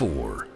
four.